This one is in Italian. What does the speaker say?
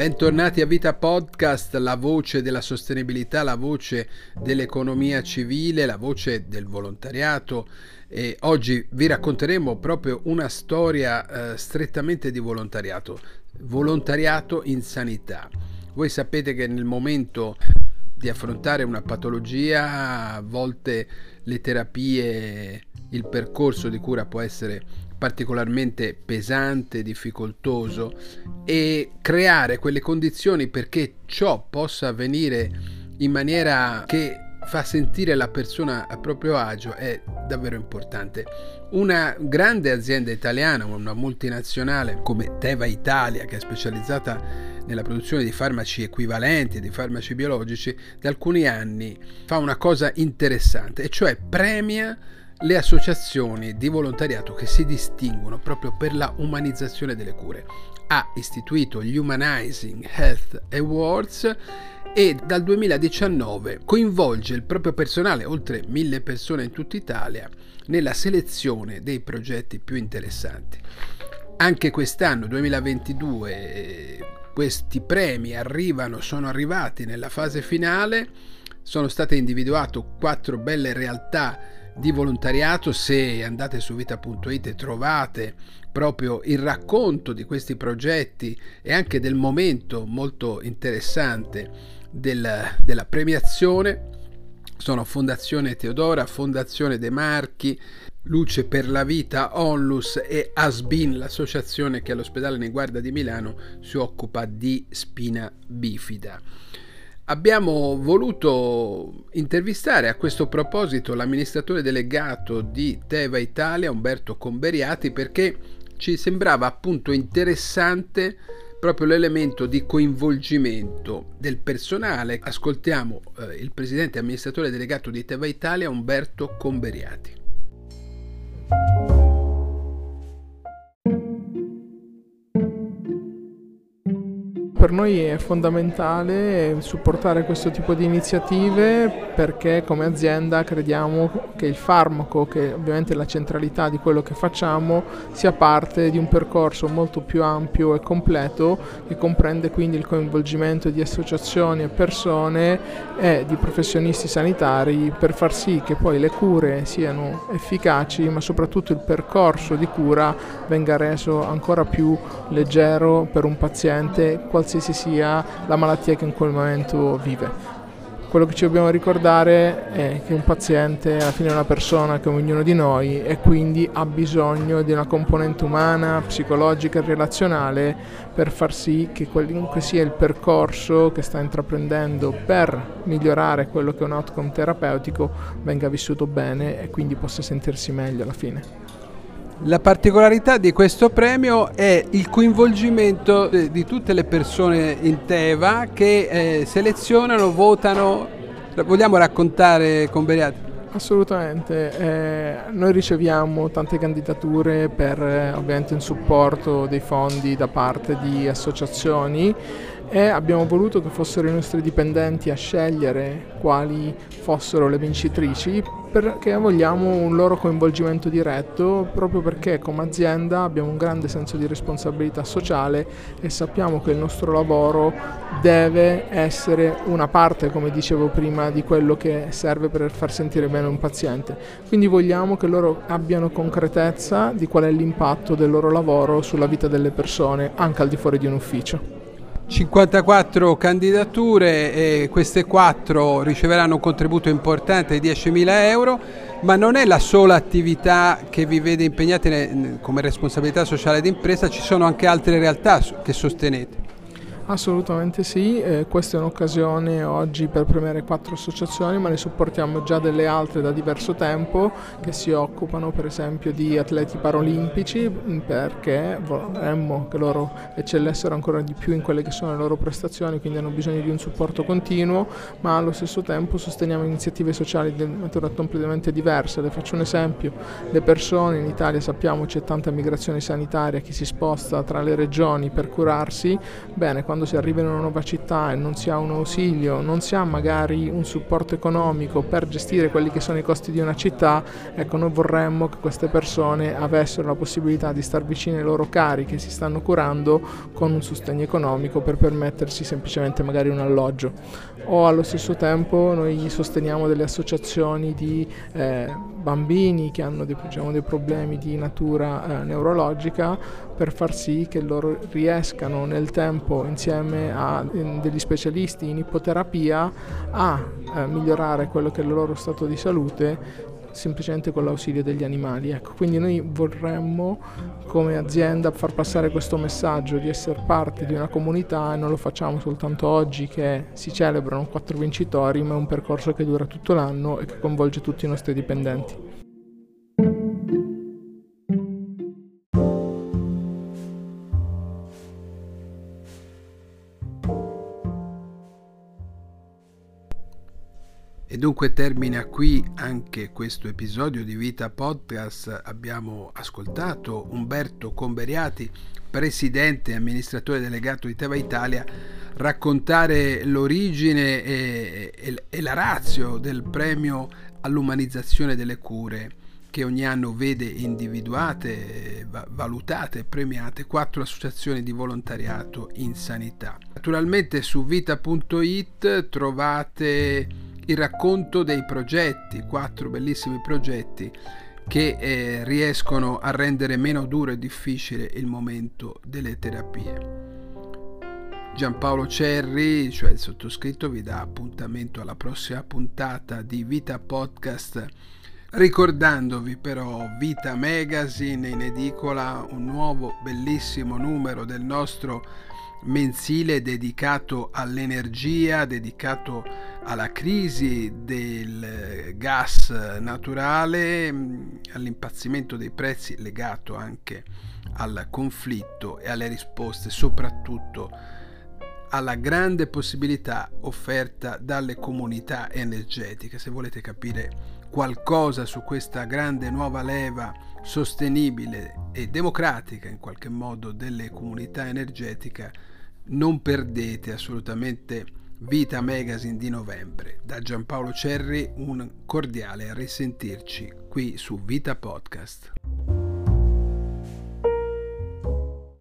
Bentornati a Vita Podcast, la voce della sostenibilità, la voce dell'economia civile, la voce del volontariato. E oggi vi racconteremo proprio una storia eh, strettamente di volontariato, volontariato in sanità. Voi sapete che nel momento di affrontare una patologia a volte le terapie, il percorso di cura può essere particolarmente pesante, difficoltoso e creare quelle condizioni perché ciò possa avvenire in maniera che fa sentire la persona a proprio agio è davvero importante. Una grande azienda italiana, una multinazionale come Teva Italia, che è specializzata nella produzione di farmaci equivalenti, di farmaci biologici, da alcuni anni fa una cosa interessante, e cioè premia le associazioni di volontariato che si distinguono proprio per la umanizzazione delle cure. Ha istituito gli Humanizing Health Awards e dal 2019 coinvolge il proprio personale, oltre mille persone in tutta Italia, nella selezione dei progetti più interessanti. Anche quest'anno, 2022, questi premi arrivano, sono arrivati nella fase finale, sono state individuate quattro belle realtà di volontariato. Se andate su vita.it trovate proprio il racconto di questi progetti e anche del momento molto interessante del, della premiazione. Sono Fondazione Teodora, Fondazione De Marchi, Luce per la Vita, Onlus e Asbin, l'associazione che all'ospedale Neguarda di Milano si occupa di spina bifida. Abbiamo voluto intervistare a questo proposito l'amministratore delegato di Teva Italia, Umberto Comberiati, perché ci sembrava appunto interessante proprio l'elemento di coinvolgimento del personale. Ascoltiamo eh, il presidente amministratore delegato di Teva Italia, Umberto Comberiati. Per noi è fondamentale supportare questo tipo di iniziative perché come azienda crediamo che il farmaco, che ovviamente è la centralità di quello che facciamo, sia parte di un percorso molto più ampio e completo che comprende quindi il coinvolgimento di associazioni e persone e di professionisti sanitari per far sì che poi le cure siano efficaci ma soprattutto il percorso di cura venga reso ancora più leggero per un paziente qualsiasi qualsiasi sia la malattia che in quel momento vive. Quello che ci dobbiamo ricordare è che un paziente alla fine è una persona come ognuno di noi e quindi ha bisogno di una componente umana, psicologica e relazionale per far sì che qualunque sia il percorso che sta intraprendendo per migliorare quello che è un outcome terapeutico venga vissuto bene e quindi possa sentirsi meglio alla fine. La particolarità di questo premio è il coinvolgimento di tutte le persone in Teva che eh, selezionano, votano. Vogliamo raccontare con Beriati? Assolutamente, eh, noi riceviamo tante candidature per eh, ovviamente in supporto dei fondi da parte di associazioni e abbiamo voluto che fossero i nostri dipendenti a scegliere quali fossero le vincitrici perché vogliamo un loro coinvolgimento diretto proprio perché come azienda abbiamo un grande senso di responsabilità sociale e sappiamo che il nostro lavoro deve essere una parte, come dicevo prima, di quello che serve per far sentire bene un paziente. Quindi vogliamo che loro abbiano concretezza di qual è l'impatto del loro lavoro sulla vita delle persone anche al di fuori di un ufficio. 54 candidature e queste 4 riceveranno un contributo importante di 10.000 euro, ma non è la sola attività che vi vede impegnati come responsabilità sociale d'impresa, ci sono anche altre realtà che sostenete. Assolutamente sì, eh, questa è un'occasione oggi per premiare quattro associazioni, ma ne supportiamo già delle altre da diverso tempo che si occupano per esempio di atleti paralimpici mm, perché vorremmo che loro eccellessero ancora di più in quelle che sono le loro prestazioni, quindi hanno bisogno di un supporto continuo, ma allo stesso tempo sosteniamo iniziative sociali di natura completamente diversa. Le faccio un esempio, le persone in Italia sappiamo c'è tanta migrazione sanitaria, chi si sposta tra le regioni per curarsi, bene, quando si arriva in una nuova città e non si ha un ausilio, non si ha magari un supporto economico per gestire quelli che sono i costi di una città, ecco noi vorremmo che queste persone avessero la possibilità di star vicine ai loro cari che si stanno curando con un sostegno economico per permettersi semplicemente magari un alloggio. O allo stesso tempo noi sosteniamo delle associazioni di eh, bambini che hanno dei, diciamo, dei problemi di natura eh, neurologica per far sì che loro riescano nel tempo insieme a degli specialisti in ipoterapia a eh, migliorare quello che è il loro stato di salute semplicemente con l'ausilio degli animali. Ecco, quindi noi vorremmo come azienda far passare questo messaggio di essere parte di una comunità e non lo facciamo soltanto oggi che si celebrano quattro vincitori, ma è un percorso che dura tutto l'anno e che coinvolge tutti i nostri dipendenti. E dunque termina qui anche questo episodio di Vita Podcast. Abbiamo ascoltato Umberto Comberiati, presidente e amministratore delegato di Teva Italia, raccontare l'origine e, e, e la razio del premio all'umanizzazione delle cure che ogni anno vede individuate, valutate e premiate quattro associazioni di volontariato in sanità. Naturalmente su vita.it trovate il racconto dei progetti, quattro bellissimi progetti che eh, riescono a rendere meno duro e difficile il momento delle terapie. Giampaolo Cerri, cioè il sottoscritto, vi dà appuntamento alla prossima puntata di Vita Podcast, ricordandovi però Vita Magazine in edicola, un nuovo bellissimo numero del nostro mensile dedicato all'energia, dedicato alla crisi del gas naturale, mm, all'impazzimento dei prezzi legato anche al conflitto e alle risposte, soprattutto alla grande possibilità offerta dalle comunità energetiche. Se volete capire qualcosa su questa grande nuova leva sostenibile e democratica in qualche modo delle comunità energetiche, non perdete assolutamente Vita Magazine di novembre. Da Giampaolo Cerri un cordiale risentirci qui su Vita Podcast.